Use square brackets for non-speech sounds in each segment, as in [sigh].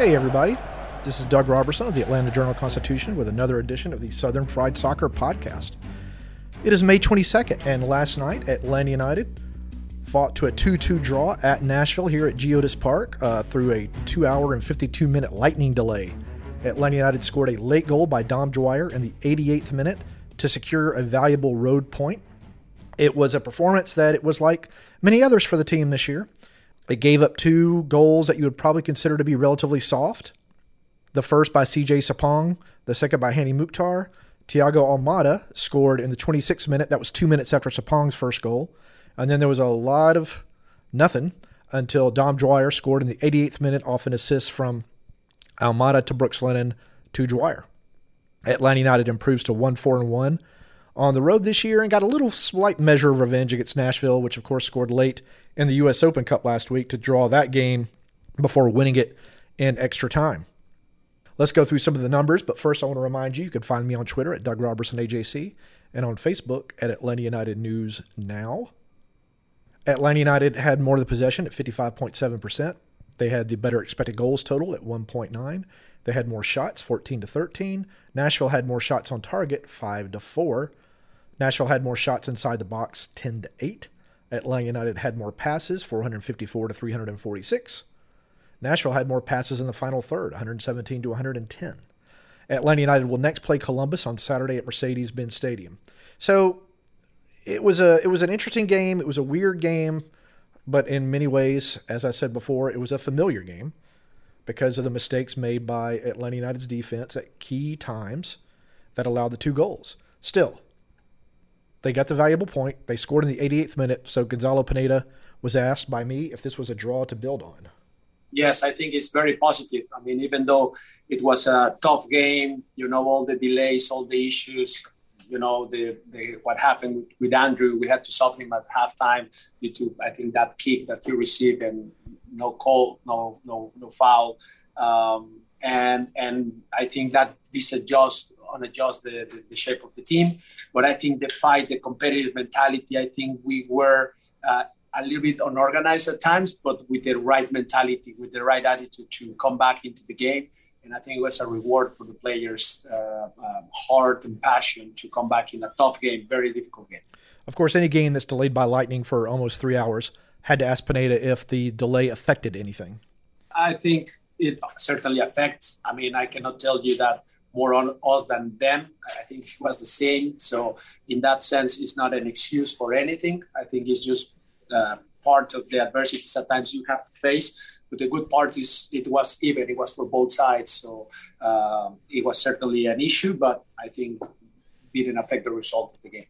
Hey, everybody. This is Doug Roberson of the Atlanta Journal Constitution with another edition of the Southern Fried Soccer Podcast. It is May 22nd, and last night, Atlanta United fought to a 2 2 draw at Nashville here at Geodis Park uh, through a 2 hour and 52 minute lightning delay. Atlanta United scored a late goal by Dom Dwyer in the 88th minute to secure a valuable road point. It was a performance that it was like many others for the team this year. It gave up two goals that you would probably consider to be relatively soft. The first by CJ Sapong, the second by Hany Mukhtar. Thiago Almada scored in the 26th minute. That was two minutes after Sapong's first goal. And then there was a lot of nothing until Dom Dwyer scored in the 88th minute off an assist from Almada to Brooks Lennon to Dwyer. Atlanta United improves to 1 4 and 1 on the road this year and got a little slight measure of revenge against Nashville, which of course scored late in the U.S. Open Cup last week to draw that game before winning it in extra time. Let's go through some of the numbers, but first I want to remind you you can find me on Twitter at Doug Roberson AJC and on Facebook at Atlanta United News Now. Atlanta United had more of the possession at 55.7%. They had the better expected goals total at 1.9. They had more shots, 14 to 13. Nashville had more shots on target, 5 to 4. Nashville had more shots inside the box, 10 to 8. Atlanta United had more passes, 454 to 346. Nashville had more passes in the final third, 117 to 110. Atlanta United will next play Columbus on Saturday at Mercedes-Benz Stadium. So it was a it was an interesting game. It was a weird game, but in many ways, as I said before, it was a familiar game because of the mistakes made by Atlanta United's defense at key times that allowed the two goals. Still, they got the valuable point. They scored in the 88th minute. So Gonzalo Pineda was asked by me if this was a draw to build on. Yes, I think it's very positive. I mean, even though it was a tough game, you know, all the delays, all the issues, you know, the, the what happened with Andrew, we had to stop him at halftime due to I think that kick that he received and no call, no no no foul, um, and and I think that disadjust unadjust the, the, the, shape of the team. But I think the fight, the competitive mentality, I think we were uh, a little bit unorganized at times, but with the right mentality, with the right attitude to come back into the game. And I think it was a reward for the players' uh, um, heart and passion to come back in a tough game, very difficult game. Of course, any game that's delayed by lightning for almost three hours had to ask Pineda if the delay affected anything. I think it certainly affects. I mean, I cannot tell you that more on us than them. I think it was the same. So in that sense, it's not an excuse for anything. I think it's just uh, part of the adversities at times you have to face. But the good part is it was even. It was for both sides. So uh, it was certainly an issue, but I think didn't affect the result of the game.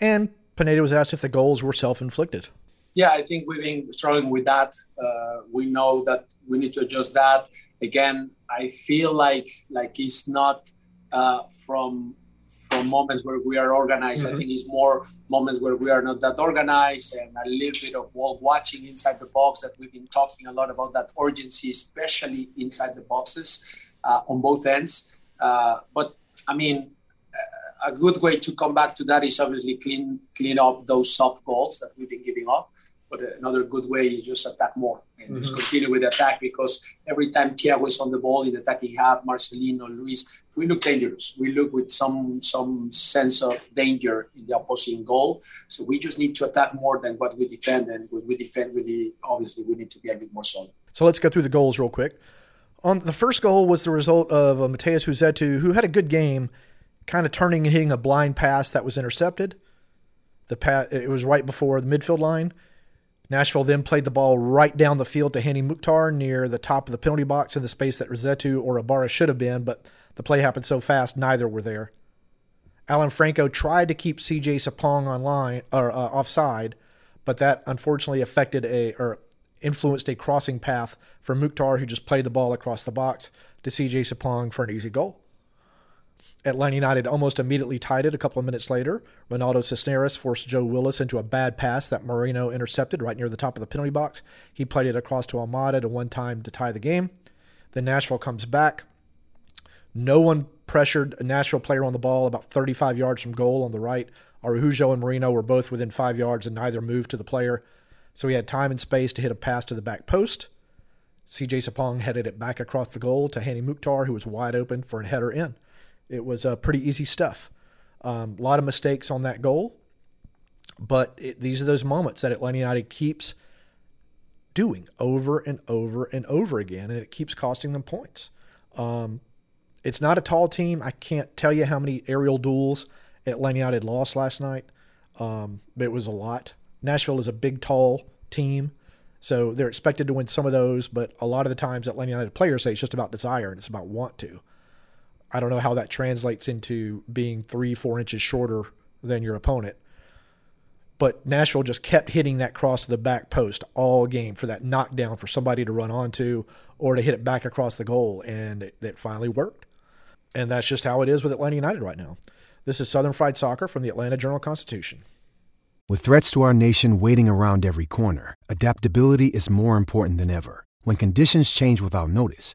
And Pineda was asked if the goals were self-inflicted. Yeah, I think we've been struggling with that. Uh, we know that we need to adjust that again, I feel like like it's not uh, from from moments where we are organized. Mm-hmm. I think it's more moments where we are not that organized and a little bit of wall watching inside the box that we've been talking a lot about that urgency, especially inside the boxes uh, on both ends. Uh, but I mean, a good way to come back to that is obviously clean clean up those soft goals that we've been giving up. But another good way is just attack more and mm-hmm. just continue with the attack because every time Thiago is on the ball in the attacking half, Marcelino, Luis, we look dangerous. We look with some some sense of danger in the opposing goal. So we just need to attack more than what we defend, and when we defend, we obviously we need to be a bit more solid. So let's go through the goals real quick. On the first goal was the result of uh, Matheus Rossetto, who had a good game, kind of turning and hitting a blind pass that was intercepted. The pass it was right before the midfield line. Nashville then played the ball right down the field to Hany Mukhtar near the top of the penalty box in the space that Rossetto or Ibarra should have been, but the play happened so fast neither were there. Alan Franco tried to keep CJ Sapong online or uh, offside, but that unfortunately affected a or influenced a crossing path for Mukhtar, who just played the ball across the box to CJ Sapong for an easy goal. Atlanta United almost immediately tied it a couple of minutes later. Ronaldo Cisneros forced Joe Willis into a bad pass that Moreno intercepted right near the top of the penalty box. He played it across to Almada to one time to tie the game. Then Nashville comes back. No one pressured a Nashville player on the ball about 35 yards from goal on the right. Araujo and Moreno were both within five yards and neither moved to the player. So he had time and space to hit a pass to the back post. CJ Sapong headed it back across the goal to Hany Mukhtar, who was wide open for a header in. It was uh, pretty easy stuff. Um, a lot of mistakes on that goal, but it, these are those moments that Atlanta United keeps doing over and over and over again, and it keeps costing them points. Um, it's not a tall team. I can't tell you how many aerial duels Atlanta United lost last night. Um, but it was a lot. Nashville is a big, tall team, so they're expected to win some of those. But a lot of the times, Atlanta United players say it's just about desire and it's about want to. I don't know how that translates into being three, four inches shorter than your opponent. But Nashville just kept hitting that cross to the back post all game for that knockdown for somebody to run onto or to hit it back across the goal. And it, it finally worked. And that's just how it is with Atlanta United right now. This is Southern Fried Soccer from the Atlanta Journal Constitution. With threats to our nation waiting around every corner, adaptability is more important than ever. When conditions change without notice,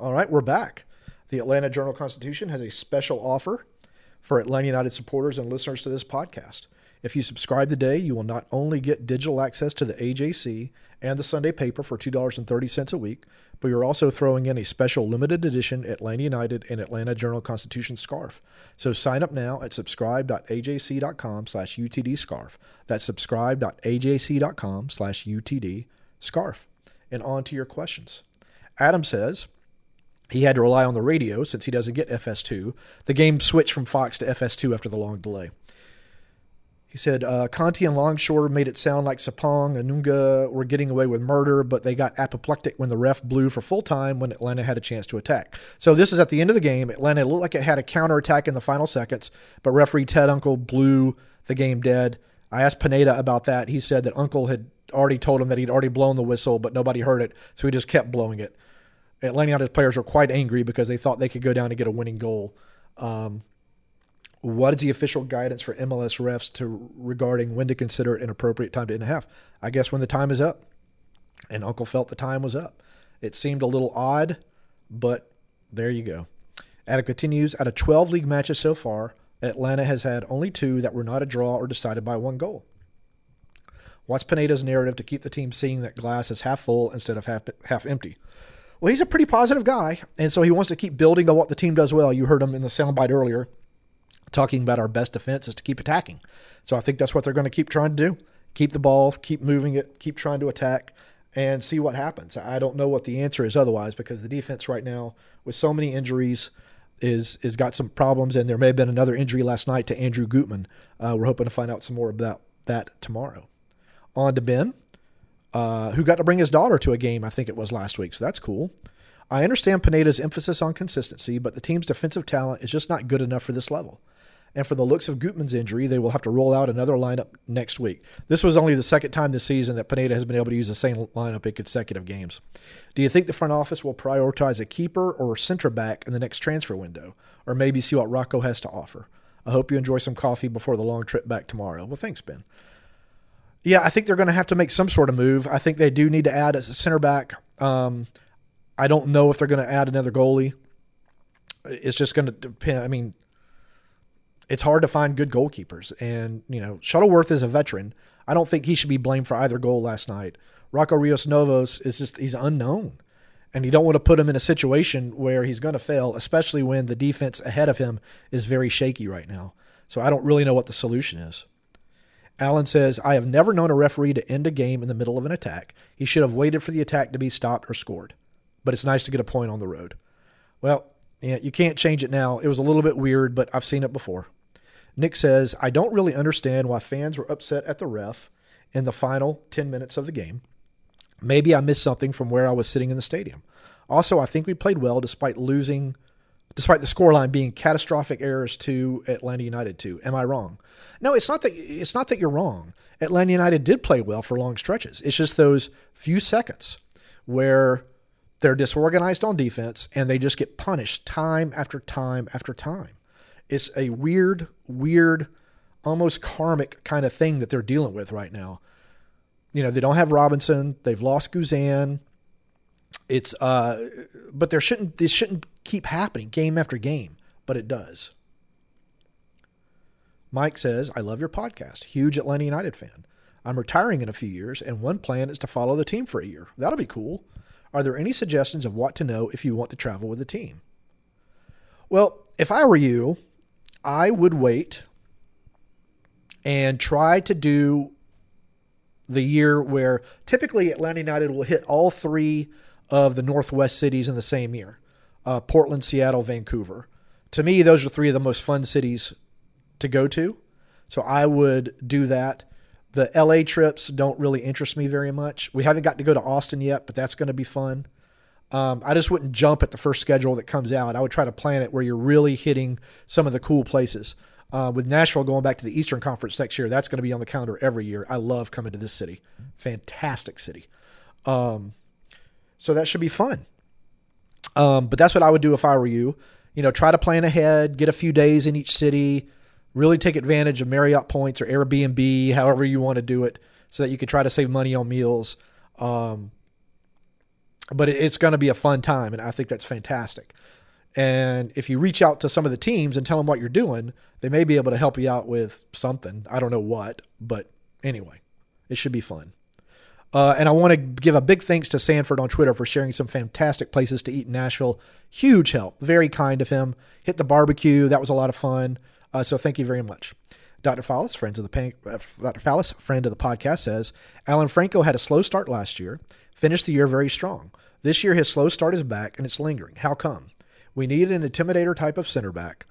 All right, we're back. The Atlanta Journal Constitution has a special offer for Atlanta United supporters and listeners to this podcast. If you subscribe today, you will not only get digital access to the AJC and the Sunday paper for $2.30 a week, but you're also throwing in a special limited edition Atlanta United and Atlanta Journal Constitution scarf. So sign up now at subscribe.ajc.com slash UTD scarf. That's subscribe.ajc.com slash UTD scarf. And on to your questions. Adam says, he had to rely on the radio since he doesn't get FS2. The game switched from Fox to FS2 after the long delay. He said uh, Conti and Longshore made it sound like Sapong and Nunga were getting away with murder, but they got apoplectic when the ref blew for full time when Atlanta had a chance to attack. So this is at the end of the game. Atlanta looked like it had a counterattack in the final seconds, but referee Ted Unkel blew the game dead. I asked Pineda about that. He said that Unkel had already told him that he'd already blown the whistle, but nobody heard it, so he just kept blowing it. Atlanta United players were quite angry because they thought they could go down and get a winning goal. Um, what is the official guidance for MLS refs to regarding when to consider it an appropriate time to end a half? I guess when the time is up. And Unkel felt the time was up. It seemed a little odd, but there you go. Adam continues out of 12 league matches so far, Atlanta has had only two that were not a draw or decided by one goal. What's Pineda's narrative to keep the team seeing that glass is half full instead of half, half empty? Well, he's a pretty positive guy, and so he wants to keep building on what the team does well. You heard him in the soundbite earlier talking about our best defense is to keep attacking. So I think that's what they're going to keep trying to do. Keep the ball, keep moving it, keep trying to attack. and see what happens. I don't know what the answer is otherwise because the defense right now, with so many injuries, is is got some problems, and there may have been another injury last night to Andrew Gutman. Uh, we're hoping to find out some more about that tomorrow. On to Ben, uh, who got to bring his daughter to a game. I think it was last week, so that's cool. I understand Pineda's emphasis on consistency, but the team's defensive talent is just not good enough for this level. And for the looks of Gutman's injury, they will have to roll out another lineup next week. This was only the second time this season that Pineda has been able to use the same lineup in consecutive games. Do you think the front office will prioritize a keeper or center back in the next transfer window, or maybe see what Rocco has to offer? I hope you enjoy some coffee before the long trip back tomorrow. Well, thanks, Ben. Yeah, I think they're going to have to make some sort of move. I think they do need to add a center back. Um, I don't know if they're going to add another goalie. It's just going to depend. I mean, it's hard to find good goalkeepers. And, you know, Shuttleworth is a veteran. I don't think he should be blamed for either goal last night. Rocco Rios Novos is just, he's unknown. And you don't want to put him in a situation where he's going to fail, especially when the defense ahead of him is very shaky right now. So I don't really know what the solution is. Allen says, I have never known a referee to end a game in the middle of an attack. He should have waited for the attack to be stopped or scored. But it's nice to get a point on the road. Well, yeah, you can't change it now. It was a little bit weird, but I've seen it before. Nick says, I don't really understand why fans were upset at the ref in the final 10 minutes of the game. Maybe I missed something from where I was sitting in the stadium. Also, I think we played well despite losing, despite the scoreline being catastrophic errors to Atlanta United 2. Am I wrong? No, it's not that it's not that you're wrong. Atlanta United did play well for long stretches. It's just those few seconds where they're disorganized on defense and they just get punished time after time after time. It's a weird, weird, almost karmic kind of thing that they're dealing with right now. You know, they don't have Robinson. They've lost Guzan. It's uh, but there shouldn't this shouldn't keep happening game after game, but it does. Mike says, "I love your podcast. Huge Atlanta United fan. I'm retiring in a few years, and one plan is to follow the team for a year. That'll be cool. Are there any suggestions of what to know if you want to travel with the team?" Well, if I were you, I would wait and try to do the year where typically Atlanta United will hit all three of the Northwest cities in the same year uh, Portland, Seattle, Vancouver. To me, those are three of the most fun cities to go to. So I would do that. The LA trips don't really interest me very much. We haven't got to go to Austin yet, but that's going to be fun. Um, I just wouldn't jump at the first schedule that comes out. I would try to plan it where you're really hitting some of the cool places. Uh, with Nashville going back to the Eastern Conference next year, that's going to be on the calendar every year. I love coming to this city. Fantastic city. Um, so that should be fun. Um, but that's what I would do if I were you. You know, try to plan ahead, get a few days in each city, really take advantage of Marriott points or Airbnb, however you want to do it, so that you can try to save money on meals. Um, but it's going to be a fun time, and I think that's fantastic. And if you reach out to some of the teams and tell them what you're doing, they may be able to help you out with something. I don't know what, but anyway, it should be fun. Uh, and I want to give a big thanks to Sanford on Twitter for sharing some fantastic places to eat in Nashville. Huge help. Very kind of him. Hit the barbecue. That was a lot of fun. Uh, so thank you very much. Dr. Fallis, friends of the pan- uh, Dr. Fallis, friend of the podcast, says Alan Franco had a slow start last year, finished the year very strong. This year, his slow start is back and it's lingering. How come? We need an intimidator type of center back,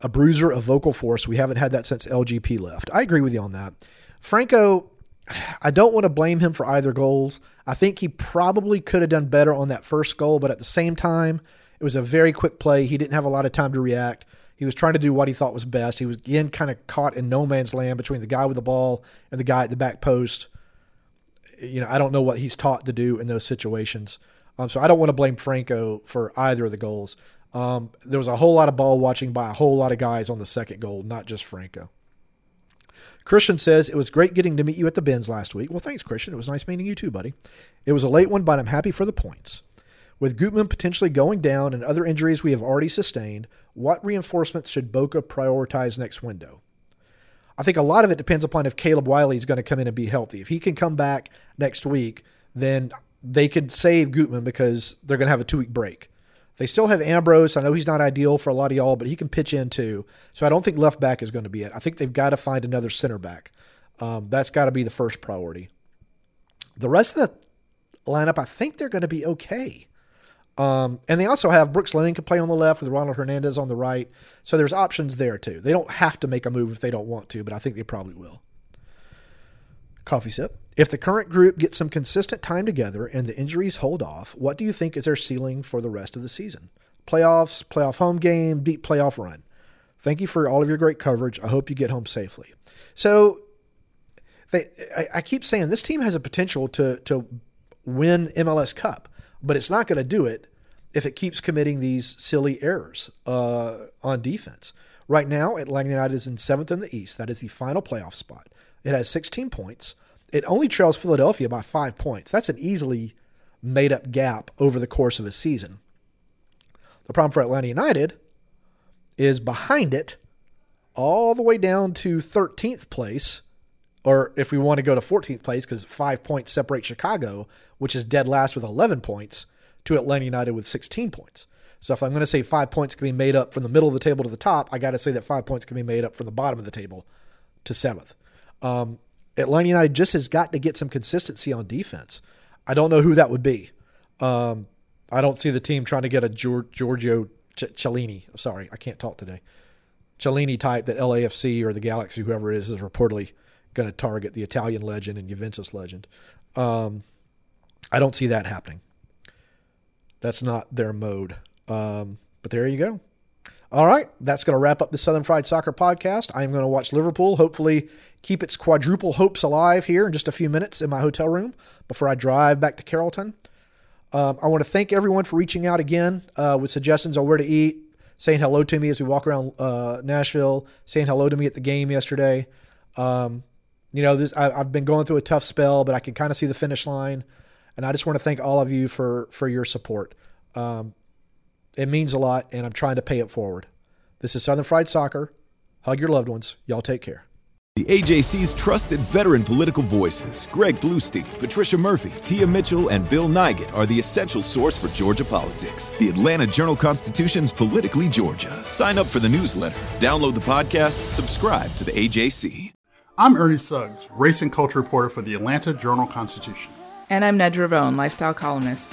a bruiser of vocal force. We haven't had that since LGP left. I agree with you on that. Franco, [sighs] I don't want to blame him for either goals. I think he probably could have done better on that first goal, but at the same time, it was a very quick play. He didn't have a lot of time to react. He was trying to do what he thought was best. He was again kind of caught in no man's land between the guy with the ball and the guy at the back post. You know, I don't know what he's taught to do in those situations. Um, so I don't want to blame Franco for either of the goals. Um, there was a whole lot of ball watching by a whole lot of guys on the second goal, not just Franco. Christian says, It was great getting to meet you at the bins last week. Well, thanks, Christian. It was nice meeting you too, buddy. It was a late one, but I'm happy for the points. With Gutman potentially going down and other injuries we have already sustained, what reinforcements should Boca prioritize next window? I think a lot of it depends upon if Caleb Wiley is going to come in and be healthy. If he can come back next week, then they could save Gutman because they're going to have a two week break. They still have Ambrose. I know he's not ideal for a lot of y'all, but he can pitch in too. So I don't think left back is going to be it. I think they've got to find another center back. Um, that's got to be the first priority. The rest of the lineup, I think they're going to be okay. Um, and they also have Brooks Lennon can play on the left with Ronald Hernandez on the right. So there's options there too. They don't have to make a move if they don't want to, but I think they probably will. Coffee sip. If the current group gets some consistent time together and the injuries hold off, what do you think is their ceiling for the rest of the season? Playoffs, playoff home game, deep playoff run. Thank you for all of your great coverage. I hope you get home safely. So they, I, I keep saying this team has a potential to to win MLS Cup, but it's not going to do it if it keeps committing these silly errors uh, on defense. Right now, Atlanta United is in seventh in the East. That is the final playoff spot. It has 16 points. It only trails Philadelphia by five points. That's an easily made up gap over the course of a season. The problem for Atlanta United is behind it, all the way down to 13th place, or if we want to go to 14th place, because five points separate Chicago, which is dead last with 11 points to Atlanta United with 16 points. So if I'm going to say five points can be made up from the middle of the table to the top, I got to say that five points can be made up from the bottom of the table to seventh. Um, Atlanta United just has got to get some consistency on defense. I don't know who that would be. Um, I don't see the team trying to get a Giorgio Chiellini. I'm sorry, I can't talk today. Chiellini type that LAFC or the Galaxy, whoever it is, is reportedly going to target the Italian legend and Juventus legend. Um, I don't see that happening. That's not their mode. Um, but there you go. All right, that's going to wrap up the Southern Fried Soccer podcast. I am going to watch Liverpool, hopefully keep its quadruple hopes alive here in just a few minutes in my hotel room before I drive back to Carrollton. Um, I want to thank everyone for reaching out again uh, with suggestions on where to eat, saying hello to me as we walk around uh, Nashville, saying hello to me at the game yesterday. Um, you know, this I, have been going through a tough spell, but I can kind of see the finish line, and I just want to thank all of you for for your support. Um, it means a lot, and I'm trying to pay it forward. This is Southern Fried Soccer. Hug your loved ones. Y'all take care. The AJC's trusted veteran political voices, Greg Bluestein, Patricia Murphy, Tia Mitchell, and Bill Nigut, are the essential source for Georgia politics. The Atlanta Journal Constitution's Politically Georgia. Sign up for the newsletter, download the podcast, subscribe to the AJC. I'm Ernie Suggs, race and culture reporter for the Atlanta Journal Constitution. And I'm Nedra Rhone, lifestyle columnist.